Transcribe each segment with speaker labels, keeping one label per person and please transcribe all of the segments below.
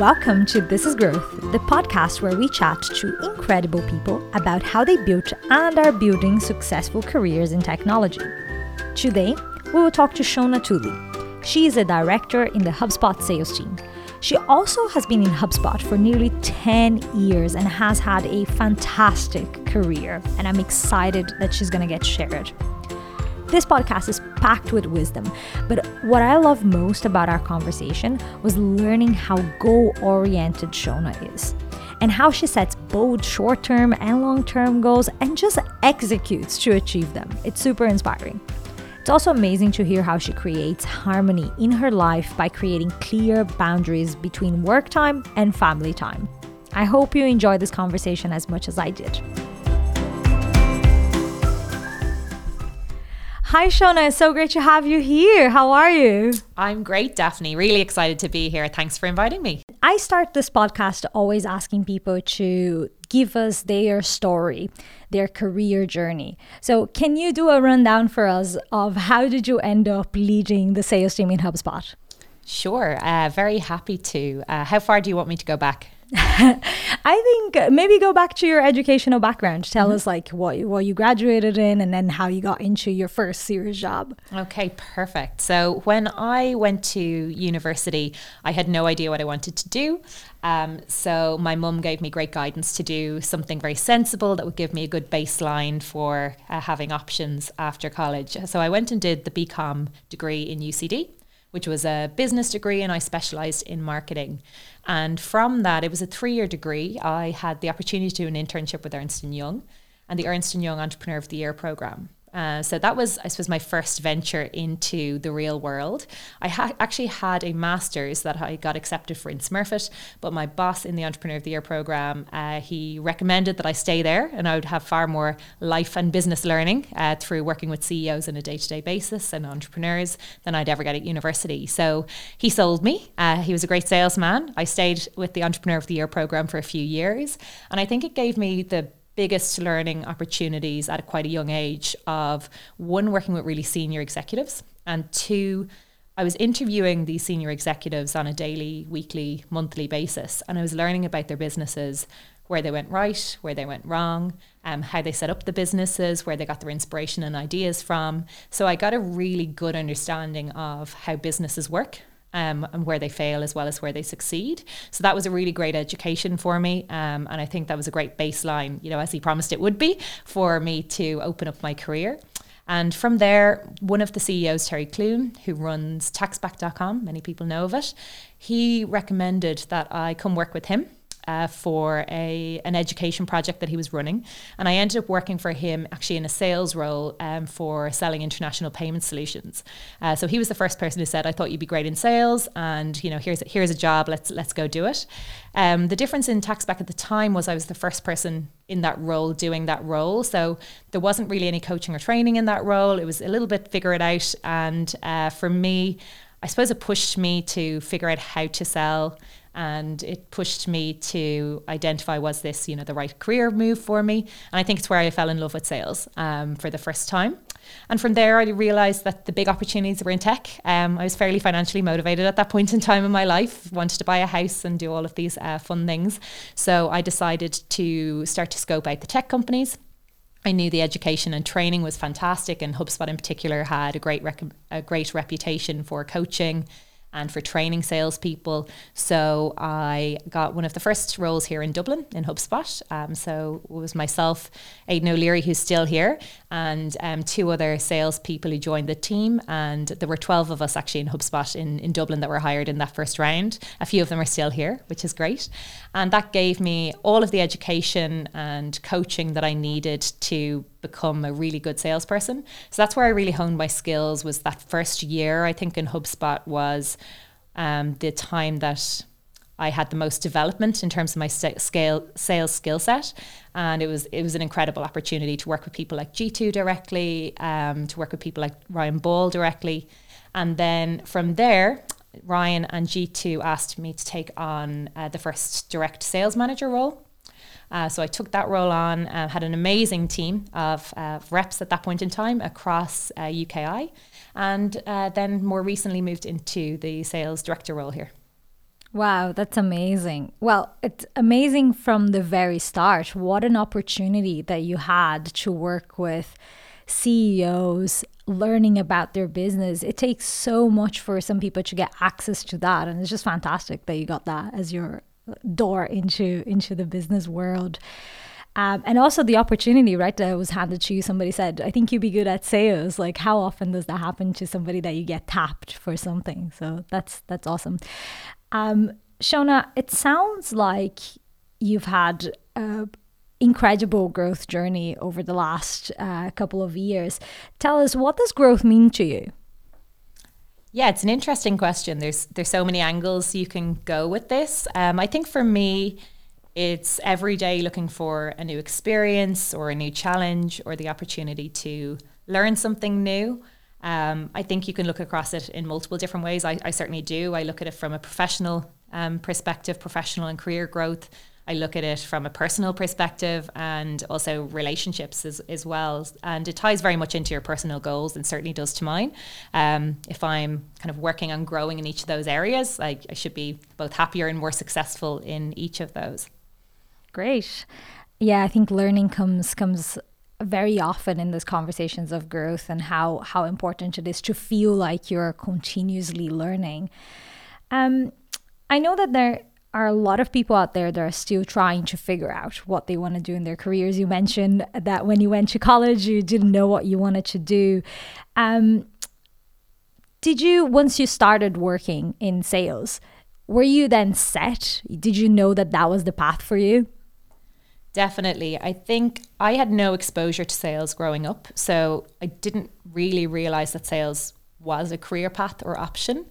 Speaker 1: Welcome to This is Growth, the podcast where we chat to incredible people about how they built and are building successful careers in technology. Today, we will talk to Seona Tully. She is a director in the HubSpot sales team. She also has been in HubSpot for nearly 10 years and has had a fantastic career, and I'm excited that she's going to get shared. This podcast is packed with wisdom, but what I love most about our conversation was learning how goal oriented Seona is and how she sets bold short term and long term goals and just executes to achieve them. It's super inspiring. It's also amazing to hear how she creates harmony in her life by creating clear boundaries between work time and family time. I hope you enjoy this conversation as much as I did. Hi, Seona. It's so great to have you here. How are you?
Speaker 2: I'm great, Daphne. Really excited to be here. Thanks for inviting me.
Speaker 1: I start this podcast always asking people to give us their story, their career journey. So, can you do a rundown for us of how did you end up leading the sales team in HubSpot?
Speaker 2: Sure. Uh, very happy to. Uh, how far do you want me to go back?
Speaker 1: I think maybe go back to your educational background. Tell mm-hmm. us like what what you graduated in and then how you got into your first serious job.
Speaker 2: Okay, perfect. So when I went to university, I had no idea what I wanted to do. Um, so my mum gave me great guidance to do something very sensible that would give me a good baseline for uh, having options after college. So I went and did the BCom degree in UCD which was a business degree, and I specialized in marketing. And from that, it was a three year degree. I had the opportunity to do an internship with Ernst & Young and the Ernst & Young Entrepreneur of the Year program. Uh, so that was, I suppose, my first venture into the real world. I ha- actually had a master's that I got accepted for in Smurfit, but my boss in the Entrepreneur of the Year program, uh, he recommended that I stay there and I would have far more life and business learning uh, through working with CEOs on a day to day basis and entrepreneurs than I'd ever get at university. So he sold me. Uh, he was a great salesman. I stayed with the Entrepreneur of the Year program for a few years, and I think it gave me the biggest learning opportunities at quite a young age of one working with really senior executives and two I was interviewing these senior executives on a daily, weekly, monthly basis and I was learning about their businesses where they went right, where they went wrong, um, how they set up the businesses, where they got their inspiration and ideas from. So I got a really good understanding of how businesses work um, and where they fail as well as where they succeed. So that was a really great education for me. Um, and I think that was a great baseline, you know, as he promised it would be for me to open up my career. And from there, one of the CEOs, Terry Clune, who runs taxback.com, many people know of it, he recommended that I come work with him uh, for a an education project that he was running, and I ended up working for him actually in a sales role um, for selling international payment solutions. Uh, so he was the first person who said, "I thought you'd be great in sales, and you know here's a, here's a job. Let's let's go do it." Um, the difference in tax back at the time was I was the first person in that role doing that role, so there wasn't really any coaching or training in that role. It was a little bit figure it out, and uh, for me. I suppose it pushed me to figure out how to sell and it pushed me to identify was this you know the right career move for me? And i think it's where i fell in love with sales um, for the first time. And from there i realized that the big opportunities were in tech. Um, i was fairly financially motivated at that point in time in my life wanted to buy a house and do all of these uh, fun things. So i decided to start to scope out the tech companies. I knew the education and training was fantastic, and HubSpot in particular had a great rec- a great reputation for coaching and for training salespeople. So I got one of the first roles here in Dublin in HubSpot. Um, so it was myself, Aidan O'Leary, who's still here, and um, two other salespeople who joined the team. And there were 12 of us actually in HubSpot in, in Dublin that were hired in that first round. A few of them are still here, which is great. And that gave me all of the education and coaching that I needed to become a really good salesperson. So that's where I really honed my skills was that first year I think in HubSpot was um, the time that I had the most development in terms of my scale sales skill set, and it was it was an incredible opportunity to work with people like G2 directly, um, to work with people like Ryan Ball directly, and then from there, Ryan and G2 asked me to take on uh, the first direct sales manager role. Uh, so I took that role on, uh, had an amazing team of uh, reps at that point in time across UKI, uh, and uh, then more recently moved into the sales director role here.
Speaker 1: Wow, that's amazing. Well, it's amazing from the very start. What an opportunity that you had to work with CEOs learning about their business. It takes so much for some people to get access to that and it's just fantastic that you got that as your door into into the business world. Um, and also the opportunity, right, that was handed to you. Somebody said, I think you'd be good at sales. Like, how often does that happen to somebody that you get tapped for something? So that's that's awesome. Um, Seona, it sounds like you've had a incredible growth journey over the last uh, couple of years. Tell us, what does growth mean to you?
Speaker 2: Yeah, it's an interesting question. There's there's so many angles you can go with this. Um, I think for me, it's every day looking for a new experience or a new challenge or the opportunity to learn something new. Um, I think you can look across it in multiple different ways. I, I certainly do. I look at it from a professional um, perspective, professional and career growth. I look at it from a personal perspective and also relationships as, as well. And it ties very much into your personal goals and certainly does to mine. Um, if I'm kind of working on growing in each of those areas, I, I should be both happier and more successful in each of those.
Speaker 1: Great. Yeah, I think learning comes comes very often in those conversations of growth and how how important it is to feel like you're continuously learning. Um, I know that there are a lot of people out there that are still trying to figure out what they want to do in their careers. You mentioned that when you went to college, you didn't know what you wanted to do. Um, did you, once you started working in sales, were you then set? Did you know that that was the path for you?
Speaker 2: Definitely. I think I had no exposure to sales growing up. So I didn't really realize that sales was a career path or option.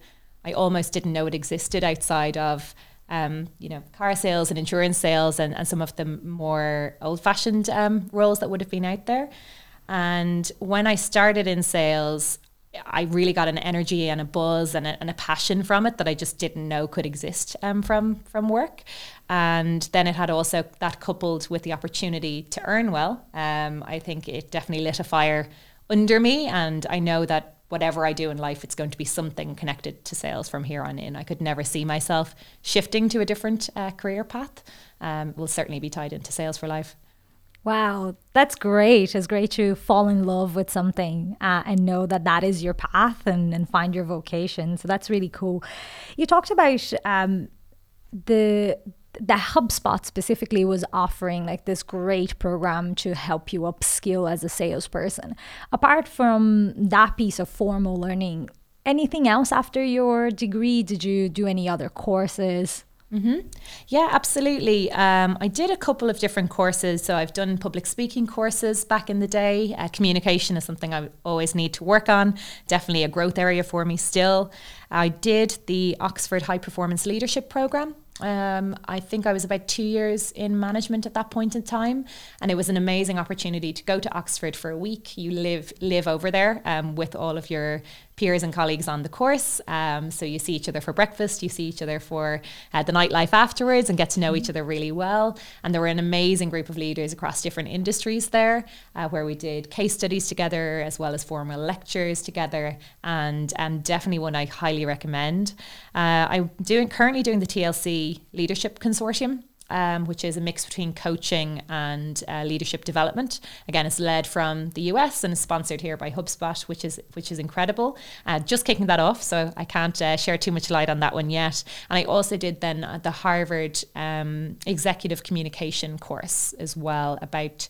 Speaker 2: I almost didn't know it existed outside of, um, you know, car sales and insurance sales and, and some of the more old fashioned um, roles that would have been out there. And when I started in sales, I really got an energy and a buzz and a, and a, passion from it that I just didn't know could exist um, from from work. And then it had also that coupled with the opportunity to earn well. Um, I think it definitely lit a fire under me, and I know that whatever I do in life, it's going to be something connected to sales from here on in. I could never see myself shifting to a different uh, career path. Um, will certainly be tied into sales for life.
Speaker 1: Wow, that's great. It's great to fall in love with something uh, and know that that is your path and, and find your vocation. So that's really cool. You talked about um, the the HubSpot specifically was offering like this great program to help you upskill as a salesperson. Apart from that piece of formal learning, anything else after your degree? Did you do any other courses?
Speaker 2: Mm-hmm. Yeah, absolutely. Um, I did a couple of different courses. So I've done public speaking courses back in the day. Uh, communication is something I always need to work on. Definitely a growth area for me still. I did the Oxford High Performance Leadership Program. Um, I think I was about two years in management at that point in time, and it was an amazing opportunity to go to Oxford for a week. You live live over there um, with all of your peers and colleagues on the course. Um, so you see each other for breakfast, you see each other for uh, the nightlife afterwards, and get to know mm-hmm. each other really well. And there were an amazing group of leaders across different industries there, uh, where we did case studies together as well as formal lectures together, and um, definitely one I highly recommend. Uh, I'm doing currently doing the TLC Leadership Consortium um, which is a mix between coaching and uh, leadership development. Again, it's led from the US and is sponsored here by HubSpot, which is which is incredible. Uh, just kicking that off, so I can't uh, share too much light on that one yet. And I also did then uh, the Harvard um, Executive Communication course as well about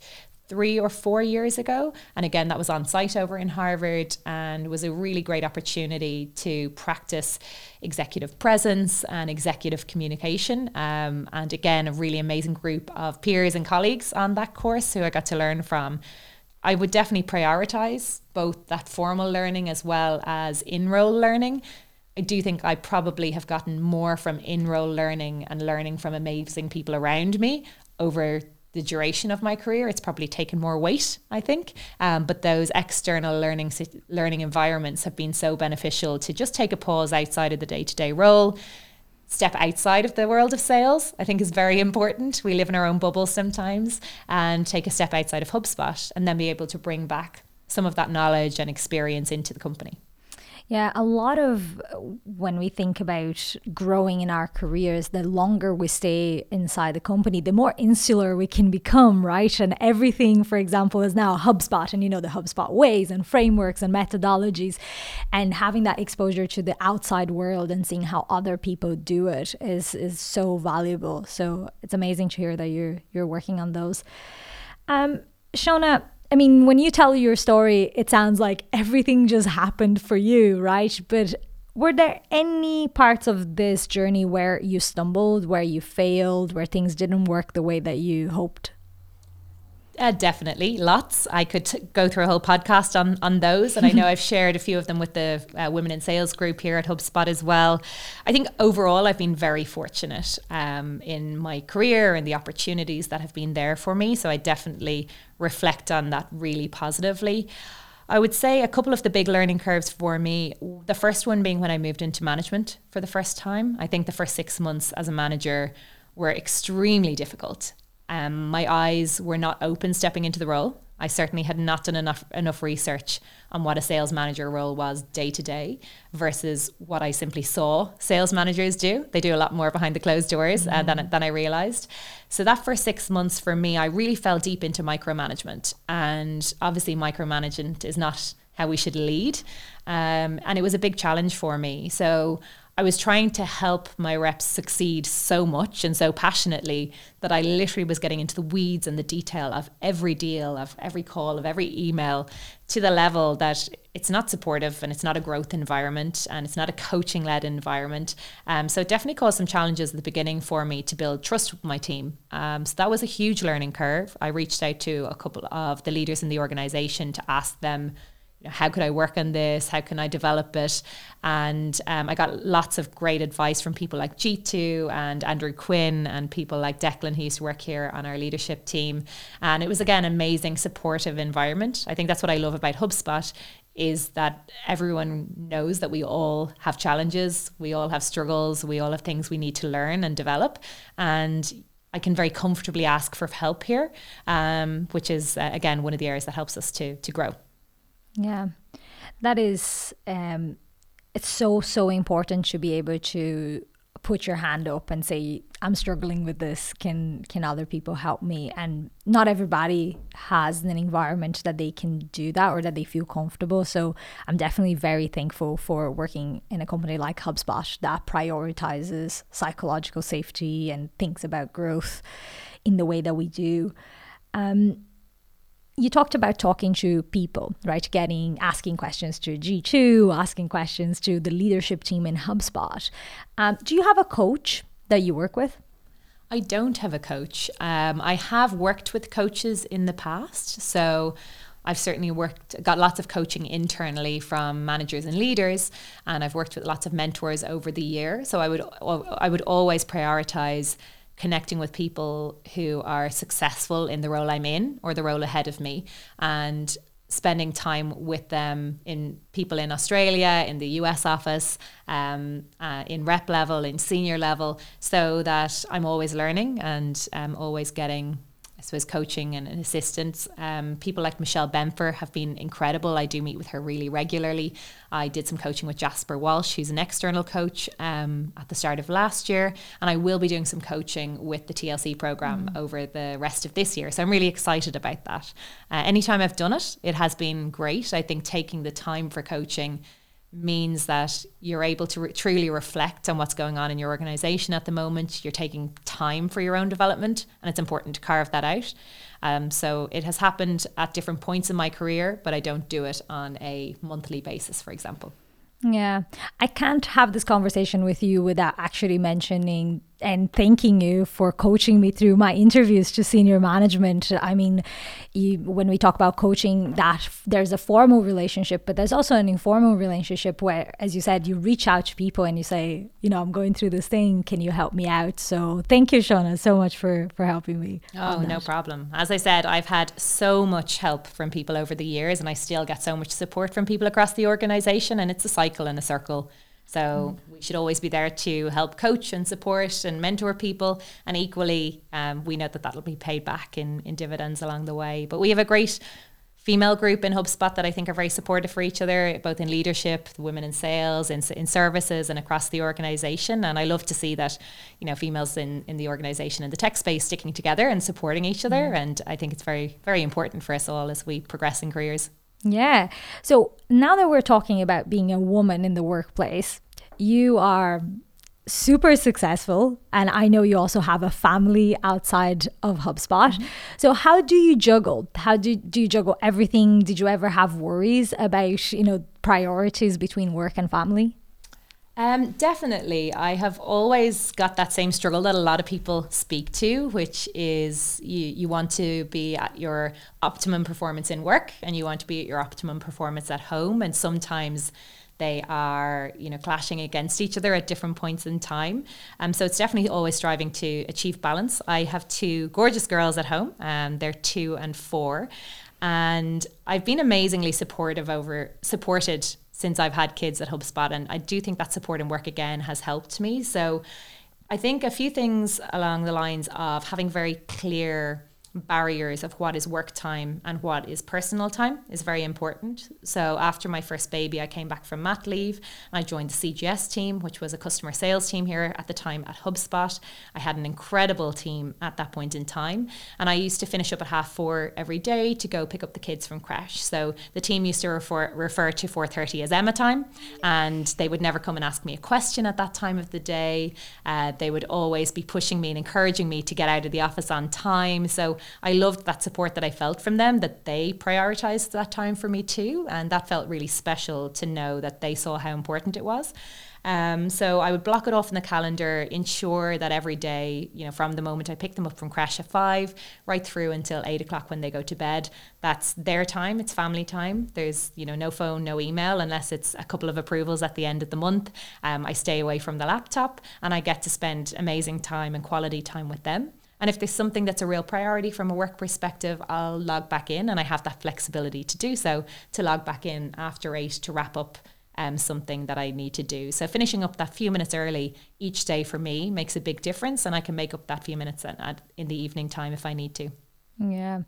Speaker 2: three or four years ago. And again, that was on site over in Harvard and was a really great opportunity to practice executive presence and executive communication. Um, and again, a really amazing group of peers and colleagues on that course who I got to learn from. I would definitely prioritize both that formal learning as well as in role learning. I do think I probably have gotten more from in role learning and learning from amazing people around me over the duration of my career, it's probably taken more weight, I think. Um, but those external learning learning environments have been so beneficial to just take a pause outside of the day to day role, step outside of the world of sales. I think is very important. We live in our own bubble sometimes, and take a step outside of HubSpot, and then be able to bring back some of that knowledge and experience into the company.
Speaker 1: Yeah, a lot of when we think about growing in our careers, the longer we stay inside the company, the more insular we can become, right? And everything, for example, is now HubSpot and you know the HubSpot ways and frameworks and methodologies. And having that exposure to the outside world and seeing how other people do it is is so valuable. So it's amazing to hear that you're you're working on those. Um, Seona, I mean, when you tell your story, it sounds like everything just happened for you, right? But were there any parts of this journey where you stumbled, where you failed, where things didn't work the way that you hoped?
Speaker 2: Uh, definitely, lots. I could t- go through a whole podcast on on those, and I know I've shared a few of them with the uh, women in sales group here at HubSpot as well. I think overall, I've been very fortunate um, in my career and the opportunities that have been there for me. So I definitely reflect on that really positively. I would say a couple of the big learning curves for me. The first one being when I moved into management for the first time. I think the first six months as a manager were extremely difficult. Um, my eyes were not open stepping into the role. I certainly had not done enough enough research on what a sales manager role was day to day versus what I simply saw sales managers do. They do a lot more behind the closed doors mm. uh, than than I realized. So that first six months for me, I really fell deep into micromanagement, and obviously micromanagement is not how we should lead, um, and it was a big challenge for me. So I was trying to help my reps succeed so much and so passionately that I literally was getting into the weeds and the detail of every deal, of every call, of every email to the level that it's not supportive and it's not a growth environment and it's not a coaching led environment. Um, so it definitely caused some challenges at the beginning for me to build trust with my team. Um, so that was a huge learning curve. I reached out to a couple of the leaders in the organization to ask them how could I work on this? How can I develop it? And um, I got lots of great advice from people like G2 and Andrew Quinn and people like Declan who used to work here on our leadership team. And it was again amazing, supportive environment. I think that's what I love about HubSpot is that everyone knows that we all have challenges, we all have struggles, we all have things we need to learn and develop. And I can very comfortably ask for help here, um, which is uh, again one of the areas that helps us to to grow.
Speaker 1: Yeah, that is. Um, it's so so important to be able to put your hand up and say i'm struggling with this. Can can other people help me? And not everybody has an environment that they can do that or that they feel comfortable. So i'm definitely very thankful for working in a company like hubspot that prioritizes psychological safety and thinks about growth in the way that we do. Um, you talked about talking to people, right? Getting asking questions to G2, asking questions to the leadership team in HubSpot. Um, do you have a coach that you work with?
Speaker 2: I don't have a coach. Um, I have worked with coaches in the past, so I've certainly worked, got lots of coaching internally from managers and leaders, and I've worked with lots of mentors over the year. So I would, I would always prioritize connecting with people who are successful in the role I'm in or the role ahead of me and spending time with them in people in Australia, in the US office, um, uh, in rep level, in senior level, so that I'm always learning and um, always getting I suppose coaching and, and assistance. Um, people like Michelle Benfer have been incredible. I do meet with her really regularly. I did some coaching with Jasper Walsh, who's an external coach um, at the start of last year, and I will be doing some coaching with the TLC program mm. over the rest of this year. So I'm really excited about that. Uh, anytime I've done it, it has been great. I think taking the time for coaching means that you're able to re- truly reflect on what's going on in your organization at the moment. You're taking time for your own development, and it's important to carve that out. Um, so it has happened at different points in my career, but I don't do it on a monthly basis, for example.
Speaker 1: Yeah, I can't have this conversation with you without actually mentioning and thanking you for coaching me through my interviews to senior management. I mean, you, when we talk about coaching, that there's a formal relationship, but there's also an informal relationship where, as you said, you reach out to people and you say, you know, I'm going through this thing. Can you help me out? So thank you, Seona, so much for for helping me.
Speaker 2: Oh, no problem. As I said, I've had so much help from people over the years, and I still get so much support from people across the organization, and it's a cycle and a circle. So mm. we should always be there to help coach and support and mentor people. And equally, um, we know that that'll be paid back in, in dividends along the way. But we have a great female group in HubSpot that I think are very supportive for each other, both in leadership, women in sales, in, in services, and across the organization. And I love to see that, you know, females in, in the organization in the tech space sticking together and supporting each other. Mm. And I think it's very, very important for us all as we progress in careers.
Speaker 1: Yeah. So now that we're talking about being a woman in the workplace, you are super successful and i know you also have a family outside of hubspot mm-hmm. so how do you juggle how do, do you juggle everything did you ever have worries about you know priorities between work and family
Speaker 2: um, definitely. I have always got that same struggle that a lot of people speak to, which is you, you want to be at your optimum performance in work and you want to be at your optimum performance at home. And sometimes they are, you know, clashing against each other at different points in time. Um, so it's definitely always striving to achieve balance. I have two gorgeous girls at home, and um, they're two and four, and I've been amazingly supportive over supported since I've had kids at HubSpot, and I do think that support and work again has helped me. So I think a few things along the lines of having very clear barriers of what is work time and what is personal time is very important. So after my first baby, I came back from mat leave and I joined the CGS team, which was a customer sales team here at the time at HubSpot. I had an incredible team at that point in time. And I used to finish up at half four every day to go pick up the kids from creche. So the team used to refer, refer to 4.30 as Emma time. And they would never come and ask me a question at that time of the day. Uh, they would always be pushing me and encouraging me to get out of the office on time. So I loved that support that I felt from them, that they prioritized that time for me too. And that felt really special to know that they saw how important it was. Um, so I would block it off in the calendar, ensure that every day, you know, from the moment I pick them up from creche at five, right through until eight o'clock when they go to bed, that's their time. It's family time. There's, you know, no phone, no email, unless it's a couple of approvals at the end of the month. Um, I stay away from the laptop and I get to spend amazing time and quality time with them. And if there's something that's a real priority from a work perspective, I'll log back in and I have that flexibility to do so, to log back in after eight to wrap up um, something that I need to do. So finishing up that few minutes early each day for me makes a big difference and I can make up that few minutes in the evening time if I need to.
Speaker 1: Yeah.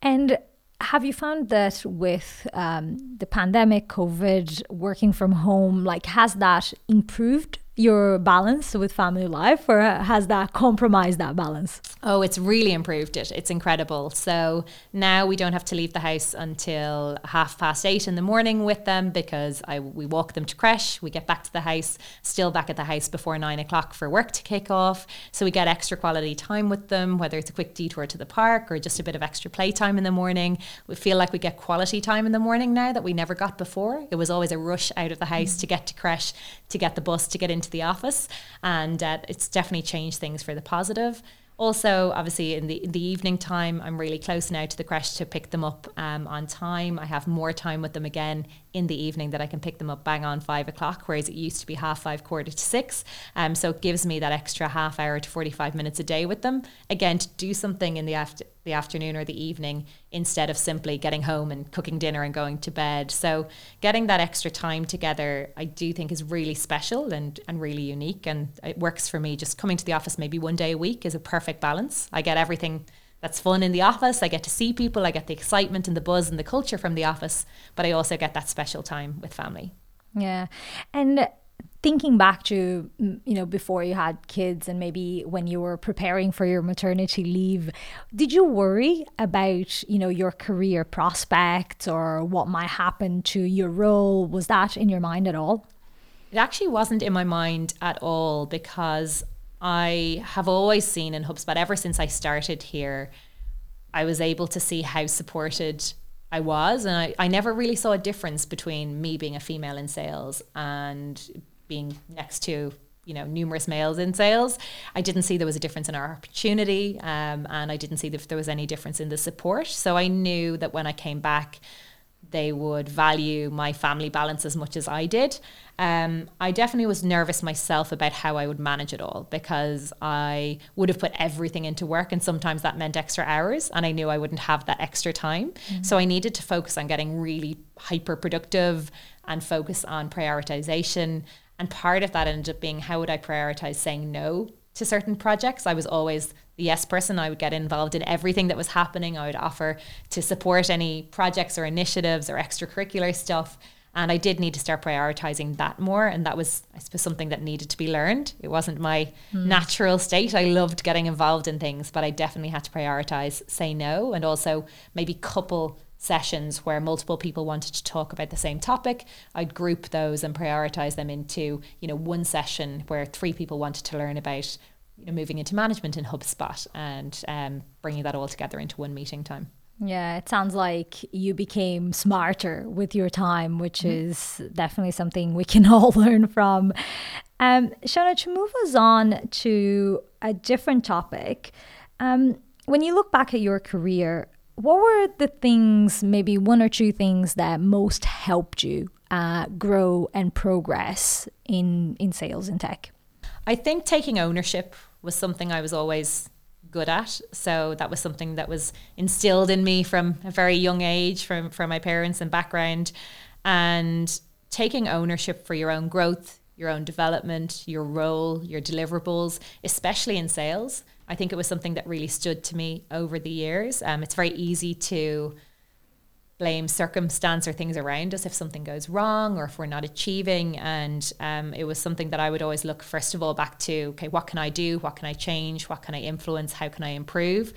Speaker 1: And have you found that with um, the pandemic, COVID, working from home, like has that improved your balance with family life or has that compromised that balance?
Speaker 2: Oh, it's really improved it. It's incredible. So now we don't have to leave the house until half past eight in the morning with them because I, we walk them to creche. We get back to the house, still back at the house before nine o'clock for work to kick off. So we get extra quality time with them, whether it's a quick detour to the park or just a bit of extra playtime in the morning. We feel like we get quality time in the morning now that we never got before. It was always a rush out of the house mm. to get to creche, to get the bus, to get into the office. And uh, it's definitely changed things for the positive. Also, obviously, in the in the evening time, I'm really close now to the creche to pick them up um, on time. I have more time with them again in the evening that I can pick them up bang on five o'clock, whereas it used to be half five, quarter to six. Um, so it gives me that extra half hour to 45 minutes a day with them. Again, to do something in the, after, the afternoon or the evening instead of simply getting home and cooking dinner and going to bed. So getting that extra time together, I do think is really special and, and really unique. And it works for me. Just coming to the office maybe one day a week is a perfect balance. I get everything that's fun in the office. I get to see people, I get the excitement and the buzz and the culture from the office, but I also get that special time with family.
Speaker 1: Yeah. And thinking back to mm, you know before you had kids and maybe when you were preparing for your maternity leave did you worry about you know your career prospects or what might happen to your role was that in your mind at all
Speaker 2: it actually wasn't in my mind at all because I have always seen in HubSpot ever since I started here, I was able to see how supported I was. And I, I never really saw a difference between me being a female in sales and being next to you know numerous males in sales i didn't see there was a difference in our opportunity um, and i didn't see if there was any difference in the support so i knew that when i came back they would value my family balance as much as I did. Um, I definitely was nervous myself about how I would manage it all because I would have put everything into work, and sometimes that meant extra hours, and I knew I wouldn't have that extra time. Mm-hmm. So I needed to focus on getting really hyper productive and focus on prioritization. And part of that ended up being how would I prioritize saying no to certain projects. I was always the yes person. I would get involved in everything that was happening. I would offer to support any projects or initiatives or extracurricular stuff. And I did need to start prioritizing that more. And that was, I suppose, something that needed to be learned. It wasn't my mm. natural state. I loved getting involved in things, but I definitely had to prioritize, say no, and also maybe couple sessions where multiple people wanted to talk about the same topic i'd group those and prioritize them into you know one session where three people wanted to learn about you know moving into management in hubspot and um, bringing that all together into one meeting time
Speaker 1: yeah, it sounds like you became smarter with your time, which mm-hmm. is definitely something we can all learn from. Um, Seona, to move us on to a different topic, um, when you look back at your career, what were the things, maybe one or two things that most helped you uh, grow and progress in in sales and tech?
Speaker 2: I think taking ownership was something I was always good at. So that was something that was instilled in me from a very young age from from my parents and background and taking ownership for your own growth, your own development, your role, your deliverables, especially in sales. I think it was something that really stood to me over the years. Um, it's very easy to blame circumstance or things around us if something goes wrong or if we're not achieving. And um, it was something that I would always look, first of all, back to okay, what can I do? What can I change? What can I influence? How can I improve?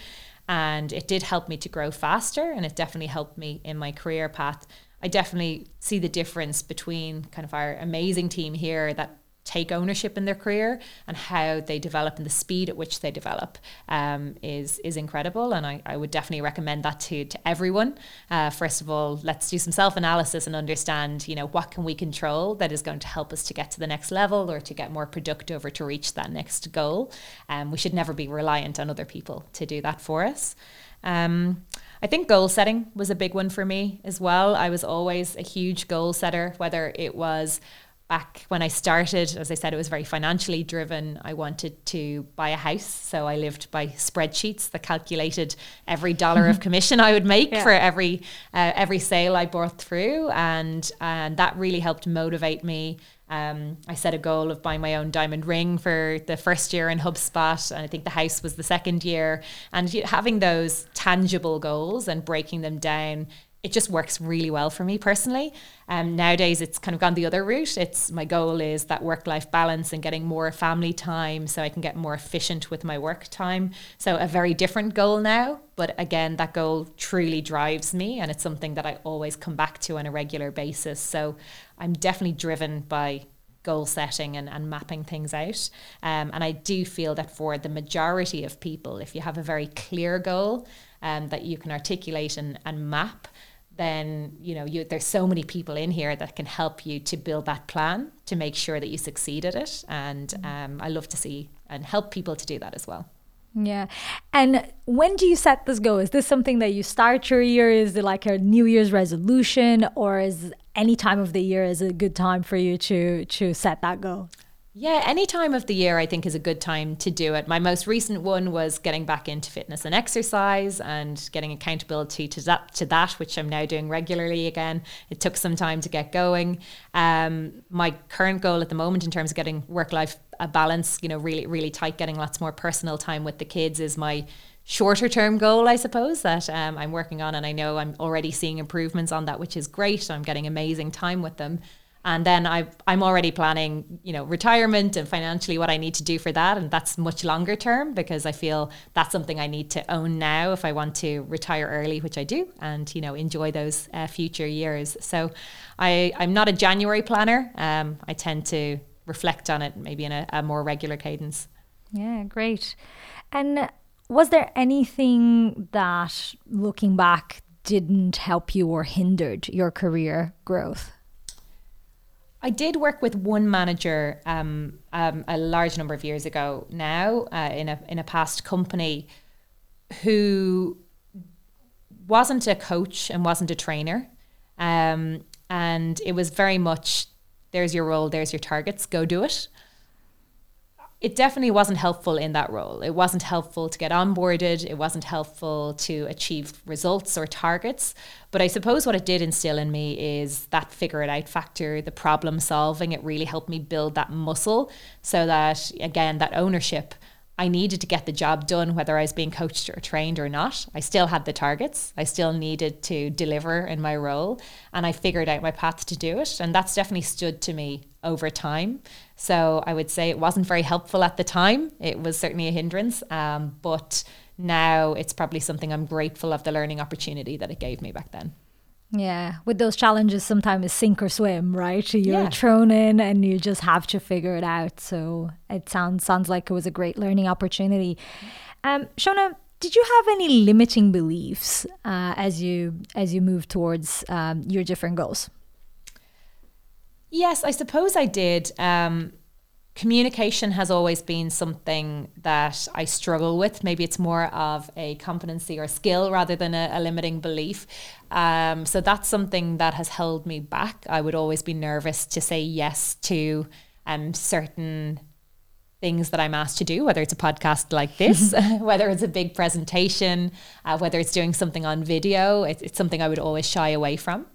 Speaker 2: And it did help me to grow faster and it definitely helped me in my career path. I definitely see the difference between kind of our amazing team here that take ownership in their career and how they develop and the speed at which they develop um, is is incredible. And I, I would definitely recommend that to to everyone. Uh, first of all let's do some self-analysis and understand you know what can we control that is going to help us to get to the next level or to get more productive or to reach that next goal. Um, we should never be reliant on other people to do that for us. Um, I think goal setting was a big one for me as well. I was always a huge goal setter, whether it was back when I started, as I said, it was very financially driven. I wanted to buy a house. So I lived by spreadsheets that calculated every dollar of commission I would make yeah. for every uh, every sale I brought through. And, and that really helped motivate me. Um, I set a goal of buying my own diamond ring for the first year in HubSpot, and I think the house was the second year. And having those tangible goals and breaking them down it just works really well for me personally. Um, nowadays, it's kind of gone the other route. It's my goal is that work life balance and getting more family time so I can get more efficient with my work time. So, a very different goal now. But again, that goal truly drives me and it's something that I always come back to on a regular basis. So, I'm definitely driven by goal setting and, and mapping things out. Um, and I do feel that for the majority of people, if you have a very clear goal um, that you can articulate and, and map, then you know you, there's so many people in here that can help you to build that plan to make sure that you succeed at it. And mm-hmm. um, i love to see and help people to do that as well.
Speaker 1: Yeah. And when do you set this goal? Is this something that you start your year? Is it like a new year's resolution or is any time of the year is a good time for you to to set that goal
Speaker 2: yeah, any time of the year I think is a good time to do it. My most recent one was getting back into fitness and exercise and getting accountability to that to that, which I'm now doing regularly again. It took some time to get going. Um, my current goal at the moment in terms of getting work life balance, you know, really really tight, getting lots more personal time with the kids is my shorter term goal, I suppose, that um, I'm working on. And I know I'm already seeing improvements on that, which is great. I'm getting amazing time with them and then I I'm already planning you know retirement and financially what I need to do for that. And that's much longer term because I feel that's something I need to own now if I want to retire early which I do and you know enjoy those uh, future years. So I I'm not a January planner. Um, I tend to reflect on it maybe in a, a more regular cadence.
Speaker 1: Yeah great. And was there anything that looking back didn't help you or hindered your career growth
Speaker 2: I did work with one manager um, um, a large number of years ago now uh, in a in a past company who wasn't a coach and wasn't a trainer, um, and it was very much there's your role, there's your targets, go do it. It definitely wasn't helpful in that role. It wasn't helpful to get onboarded. It wasn't helpful to achieve results or targets. But I suppose what it did instill in me is that figure it out factor, the problem solving. It really helped me build that muscle so that, again, that ownership I needed to get the job done, whether I was being coached or trained or not. I still had the targets. I still needed to deliver in my role. And I figured out my path to do it. And that's definitely stood to me over time. So I would say it wasn't very helpful at the time. It was certainly a hindrance. Um, but now it's probably something I'm grateful of the learning opportunity that it gave me back then.
Speaker 1: Yeah, with those challenges, sometimes sink or swim, right? You're yeah. thrown in and you just have to figure it out. So it sounds sounds like it was a great learning opportunity. Um, Seona, did you have any limiting beliefs uh, as you as you move towards um, your different goals?
Speaker 2: Yes, I suppose I did. Um, communication has always been something that I struggle with. Maybe it's more of a competency or skill rather than a, a limiting belief. Um, so that's something that has held me back. I would always be nervous to say yes to um, certain things that I'm asked to do, whether it's a podcast like this, whether it's a big presentation, uh, whether it's doing something on video. It, it's something I would always shy away from.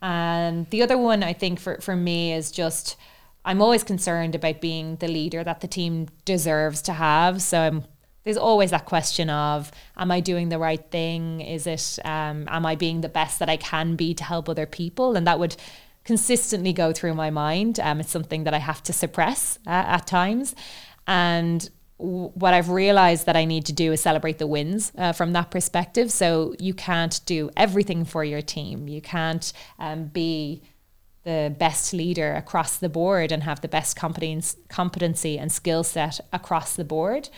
Speaker 2: And the other one I think for, for me is just I'm always concerned about being the leader that the team deserves to have. So I'm, there's always that question of, am I doing the right thing? Is it, um, am I being the best that I can be to help other people? And that would consistently go through my mind. Um, it's something that I have to suppress uh, at times. And what I've realized that I need to do is celebrate the wins uh, from that perspective. So you can't do everything for your team. You can't um, be the best leader across the board and have the best competency and skill set across the board.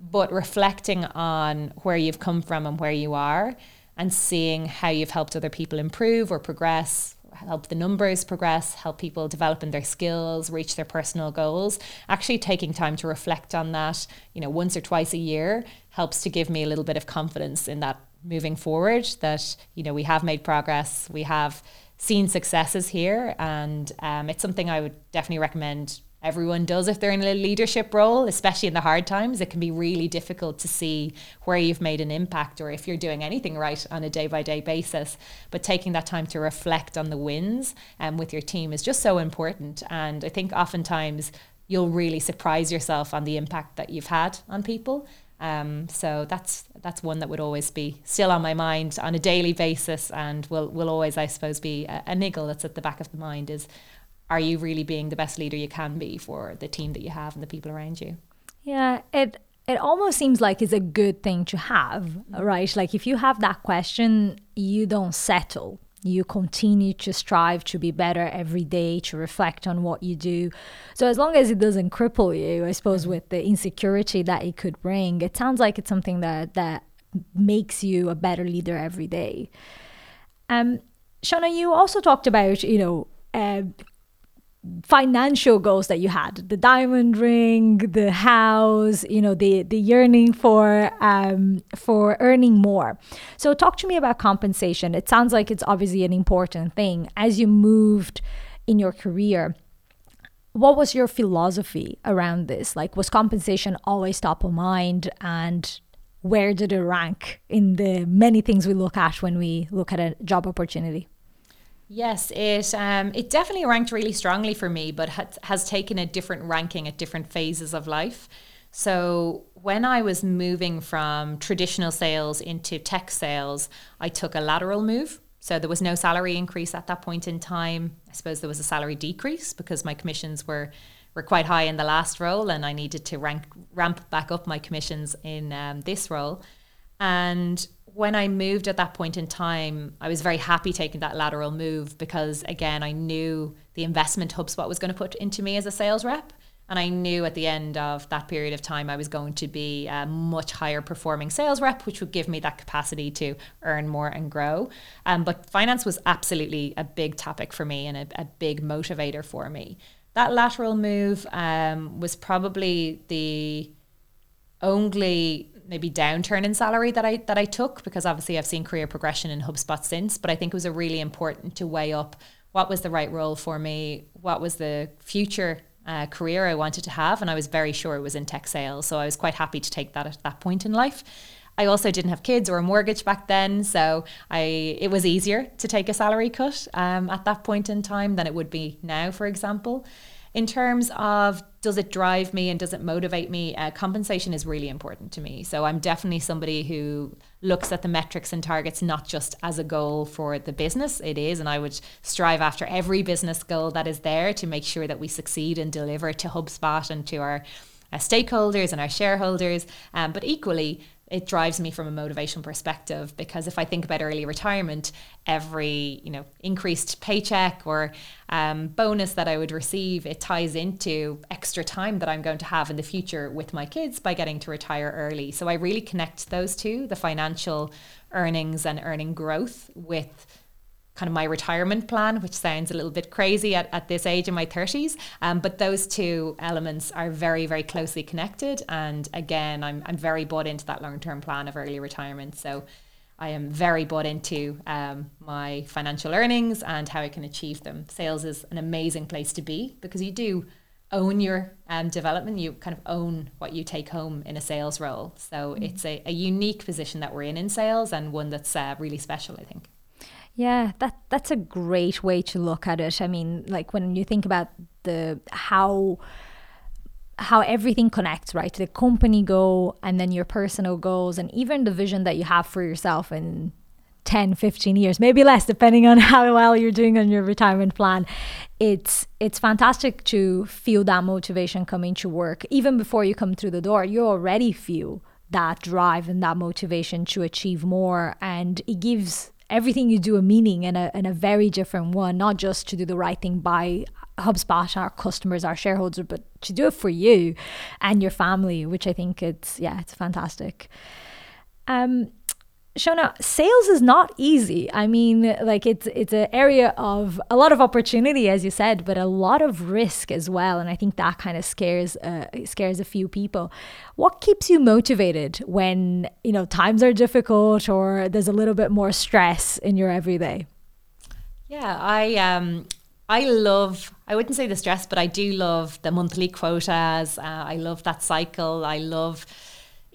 Speaker 2: But reflecting on where you've come from and where you are and seeing how you've helped other people improve or progress, help the numbers progress, help people develop in their skills, reach their personal goals. Actually taking time to reflect on that, you know, once or twice a year helps to give me a little bit of confidence in that moving forward that, you know, we have made progress, we have seen successes here, and um, it's something I would definitely recommend everyone does if they're in a leadership role, especially in the hard times. It can be really difficult to see where you've made an impact or if you're doing anything right on a day by day basis. But taking that time to reflect on the wins um, with your team is just so important. And I think oftentimes you'll really surprise yourself on the impact that you've had on people. Um, so that's that's one that would always be still on my mind on a daily basis, and will will always, I suppose, be a, a niggle that's at the back of the mind. Is are you really being the best leader you can be for the team that you have and the people around you?
Speaker 1: Yeah, it it almost seems like it's a good thing to have, right? Like if you have that question, you don't settle you continue to strive to be better every day, to reflect on what you do. So, as long as it doesn't cripple you, I suppose, mm-hmm. with the insecurity that it could bring, it sounds like it's something that, that makes you a better leader every day. Um, Seona, you also talked about, you know, uh, financial goals that you had the diamond ring the house you know the the yearning for um for earning more. So talk to me about compensation. It sounds like it's obviously an important thing. As you moved in your career what was your philosophy around this? Like was compensation always top of mind? And where did it rank in the many things we look at when we look at a job opportunity
Speaker 2: Yes, it um, it definitely ranked really strongly for me, but has, has taken a different ranking at different phases of life. So when I was moving from traditional sales into tech sales, I took a lateral move. So there was no salary increase at that point in time. I suppose there was a salary decrease because my commissions were were quite high in the last role, and I needed to rank ramp back up my commissions in um, this role. And when I moved at that point in time, I was very happy taking that lateral move because, again, I knew the investment HubSpot was going to put into me as a sales rep. And I knew at the end of that period of time, I was going to be a much higher performing sales rep, which would give me that capacity to earn more and grow. Um, but finance was absolutely a big topic for me and a, a big motivator for me. That lateral move um, was probably the only maybe downturn in salary that I that I took because obviously I've seen career progression in HubSpot since, but I think it was a really important to weigh up what was the right role for me, what was the future uh, career I wanted to have, and I was very sure it was in tech sales. So I was quite happy to take that at that point in life. I also didn't have kids or a mortgage back then, so I it was easier to take a salary cut um, at that point in time than it would be now, for example. In terms of does it drive me and does it motivate me, uh, compensation is really important to me. So I'm definitely somebody who looks at the metrics and targets not just as a goal for the business. It is, and I would strive after every business goal that is there to make sure that we succeed and deliver to HubSpot and to our uh, stakeholders and our shareholders. Um, but equally, it drives me from a motivation perspective because if I think about early retirement, every you know increased paycheck or um, bonus that I would receive, it ties into extra time that I'm going to have in the future with my kids by getting to retire early. So I really connect those two, the financial earnings and earning growth, with kind of my retirement plan, which sounds a little bit crazy at, at this age in my 30s. Um, but those two elements are very, very closely connected. And again, I'm, I'm very bought into that long term plan of early retirement. So I am very bought into um, my financial earnings and how I can achieve them. Sales is an amazing place to be because you do own your um, development. You kind of own what you take home in a sales role. So mm-hmm. it's a, a unique position that we're in in sales and one that's uh, really special, I think.
Speaker 1: Yeah, that that's a great way to look at it. I mean, like when you think about the how how everything connects, right? The company goal and then your personal goals and even the vision that you have for yourself in 10, 15 years, maybe less depending on how well you're doing on your retirement plan. It's it's fantastic to feel that motivation coming to work. Even before you come through the door, you already feel that drive and that motivation to achieve more and it gives everything you do a meaning and a, and a very different one, not just to do the right thing by HubSpot, our customers, our shareholders, but to do it for you and your family, which I think it's, yeah, it's fantastic. Um, Seona, sales is not easy. I mean, like it's it's an area of a lot of opportunity, as you said, but a lot of risk as well. And I think that kind of scares uh, scares a few people. What keeps you motivated when you know times are difficult or there's a little bit more stress in your everyday?
Speaker 2: Yeah, I um I love, I wouldn't say the stress, but I do love the monthly quotas. Uh, I love that cycle. I love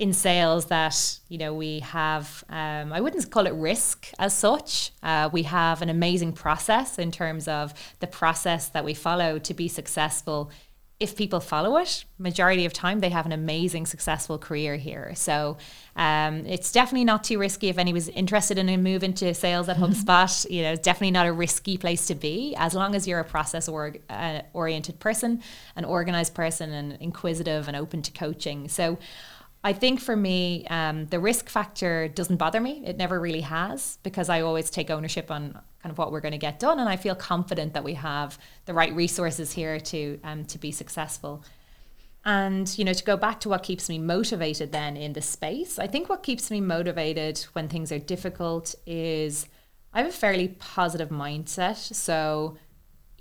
Speaker 2: in sales that you know we have um, i wouldn't call it risk as such. Uh, we have an amazing process in terms of the process that we follow to be successful. If people follow it majority of time they have an amazing successful career here. So um, it's definitely not too risky if anyone's interested in a move into sales at HubSpot you know it's definitely not a risky place to be. As long as you're a process or, uh, oriented person an organized person and inquisitive and open to coaching. So I think for me, um, the risk factor doesn't bother me. It never really has because I always take ownership on kind of what we're going to get done, and I feel confident that we have the right resources here to um, to be successful. And you know, to go back to what keeps me motivated then in the space, I think what keeps me motivated when things are difficult is I have a fairly positive mindset. So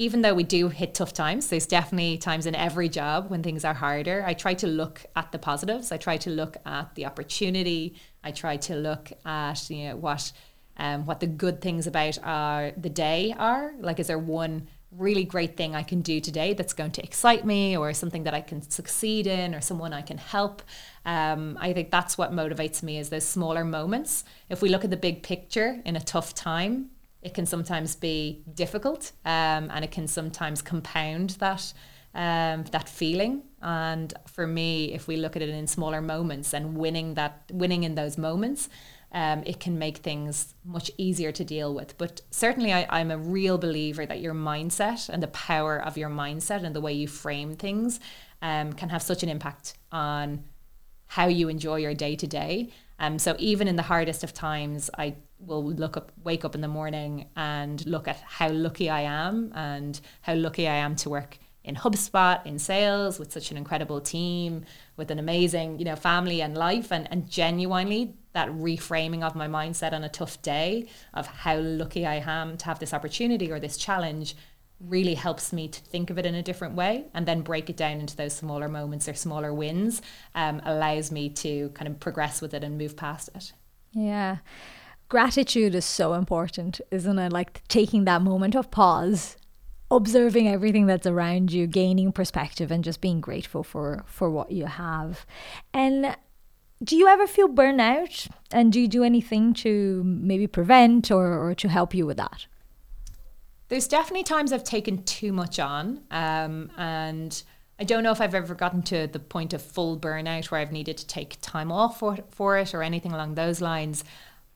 Speaker 2: even though we do hit tough times, there's definitely times in every job when things are harder. I try to look at the positives. I try to look at the opportunity. I try to look at you know what um, what the good things about our the day are. Like, is there one really great thing I can do today that's going to excite me, or something that I can succeed in, or someone I can help? Um, I think that's what motivates me is those smaller moments. If we look at the big picture in a tough time, it can sometimes be difficult um, and it can sometimes compound that um, that feeling. And for me if we look at it in smaller moments and winning that winning in those moments um, it can make things much easier to deal with. But certainly I, I'm a real believer that your mindset and the power of your mindset and the way you frame things um, can have such an impact on how you enjoy your day to day. Um, so even in the hardest of times, I will look up, wake up in the morning and look at how lucky I am and how lucky I am to work in HubSpot in sales with such an incredible team, with an amazing, you know, family and life and, and genuinely that reframing of my mindset on a tough day of how lucky I am to have this opportunity or this challenge really helps me to think of it in a different way and then break it down into those smaller moments or smaller wins um, allows me to kind of progress with it and move past it.
Speaker 1: Yeah. Gratitude is so important, isn't it? Like taking that moment of pause observing everything that's around you, gaining perspective, and just being grateful for for what you have. And do you ever feel burnout? And do you do anything to maybe prevent or, or to help you with that?
Speaker 2: There's definitely times I've taken too much on, um, and I don't know if I've ever gotten to the point of full burnout where I've needed to take time off for, for it or anything along those lines.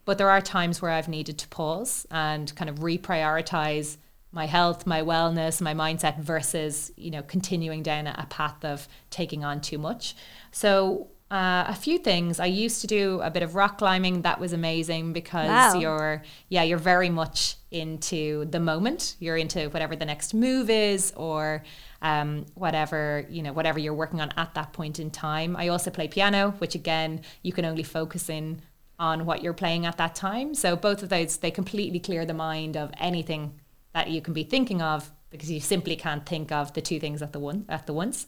Speaker 2: But there are times where I've needed to pause and kind of reprioritize my health, my wellness, my mindset versus, you know, continuing down a path of taking on too much. So uh, a few things. I used to do a bit of rock climbing. That was amazing because wow. you're, yeah, you're very much into the moment. You're into whatever the next move is, or um, whatever you know, whatever you're working on at that point in time. I also play piano, which again, you can only focus in on what you're playing at that time. So both of those, they completely clear the mind of anything that you can be thinking of because you simply can't think of the two things at the one at the once.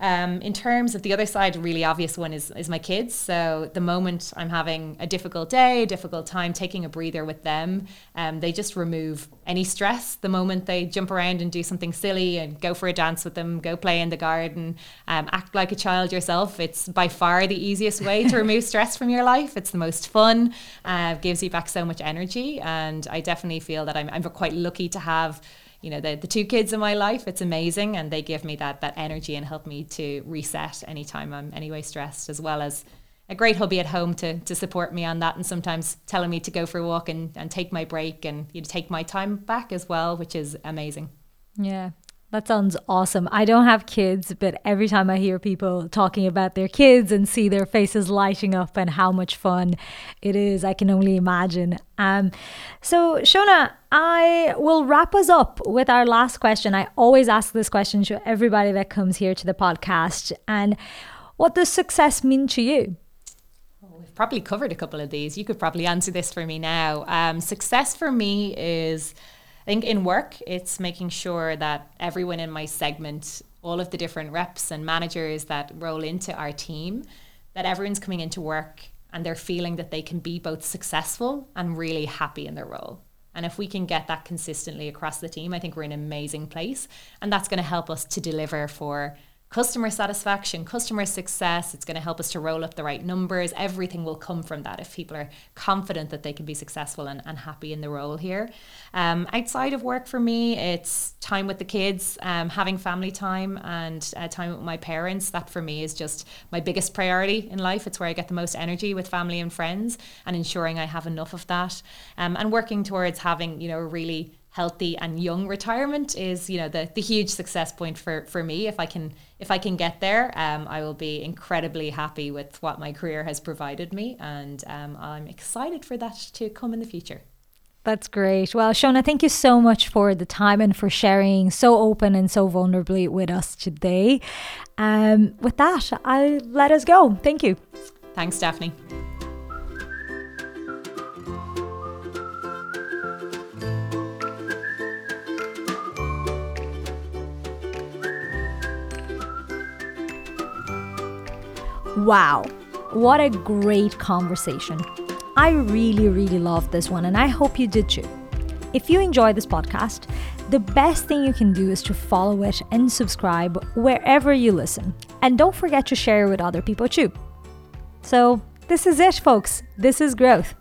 Speaker 2: Um, in terms of the other side, a really obvious one is, is my kids. So the moment I'm having a difficult day, a difficult time, taking a breather with them, um, they just remove any stress. The moment they jump around and do something silly and go for a dance with them, go play in the garden, um, act like a child yourself, it's by far the easiest way to remove stress from your life. It's the most fun, uh, gives you back so much energy. And I definitely feel that I'm, I'm quite lucky to have you know the, the two kids in my life it's amazing and they give me that that energy and help me to reset anytime i'm anyway stressed as well as a great hubby at home to to support me on that and sometimes telling me to go for a walk and, and take my break and you know, take my time back as well which is amazing.
Speaker 1: Yeah that sounds awesome. I don't have kids, but every time I hear people talking about their kids and see their faces lighting up and how much fun it is, I can only imagine. Um, so, Seona, I will wrap us up with our last question. I always ask this question to everybody that comes here to the podcast. And what does success mean to you?
Speaker 2: we've probably covered a couple of these. You could probably answer this for me now. Um, success for me is I think in work, it's making sure that everyone in my segment, all of the different reps and managers that roll into our team, that everyone's coming into work and they're feeling that they can be both successful and really happy in their role. And if we can get that consistently across the team, I think we're in an amazing place. And that's going to help us to deliver for customer satisfaction, customer success. It's going to help us to roll up the right numbers. Everything will come from that if people are confident that they can be successful and, and happy in the role here. Um, outside of work for me, it's time with the kids, um, having family time and uh, time with my parents. That for me is just my biggest priority in life. It's where I get the most energy with family and friends and ensuring I have enough of that. Um, and working towards having, you know, a really healthy and young retirement is you know the the huge success point for for me if i can if i can get there um, i will be incredibly happy with what my career has provided me and um, i'm excited for that to come in the future
Speaker 1: that's great. Well, Seona, thank you so much for the time and for sharing so open and so vulnerably with us today. Um, with that, I'll let us go. Thank you.
Speaker 2: Thanks, Daphne.
Speaker 1: Wow, what a great conversation. I really, really loved this one, and I hope you did too. If you enjoy this podcast, the best thing you can do is to follow it and subscribe wherever you listen. And don't forget to share with other people too. So, this is it, folks. This is growth.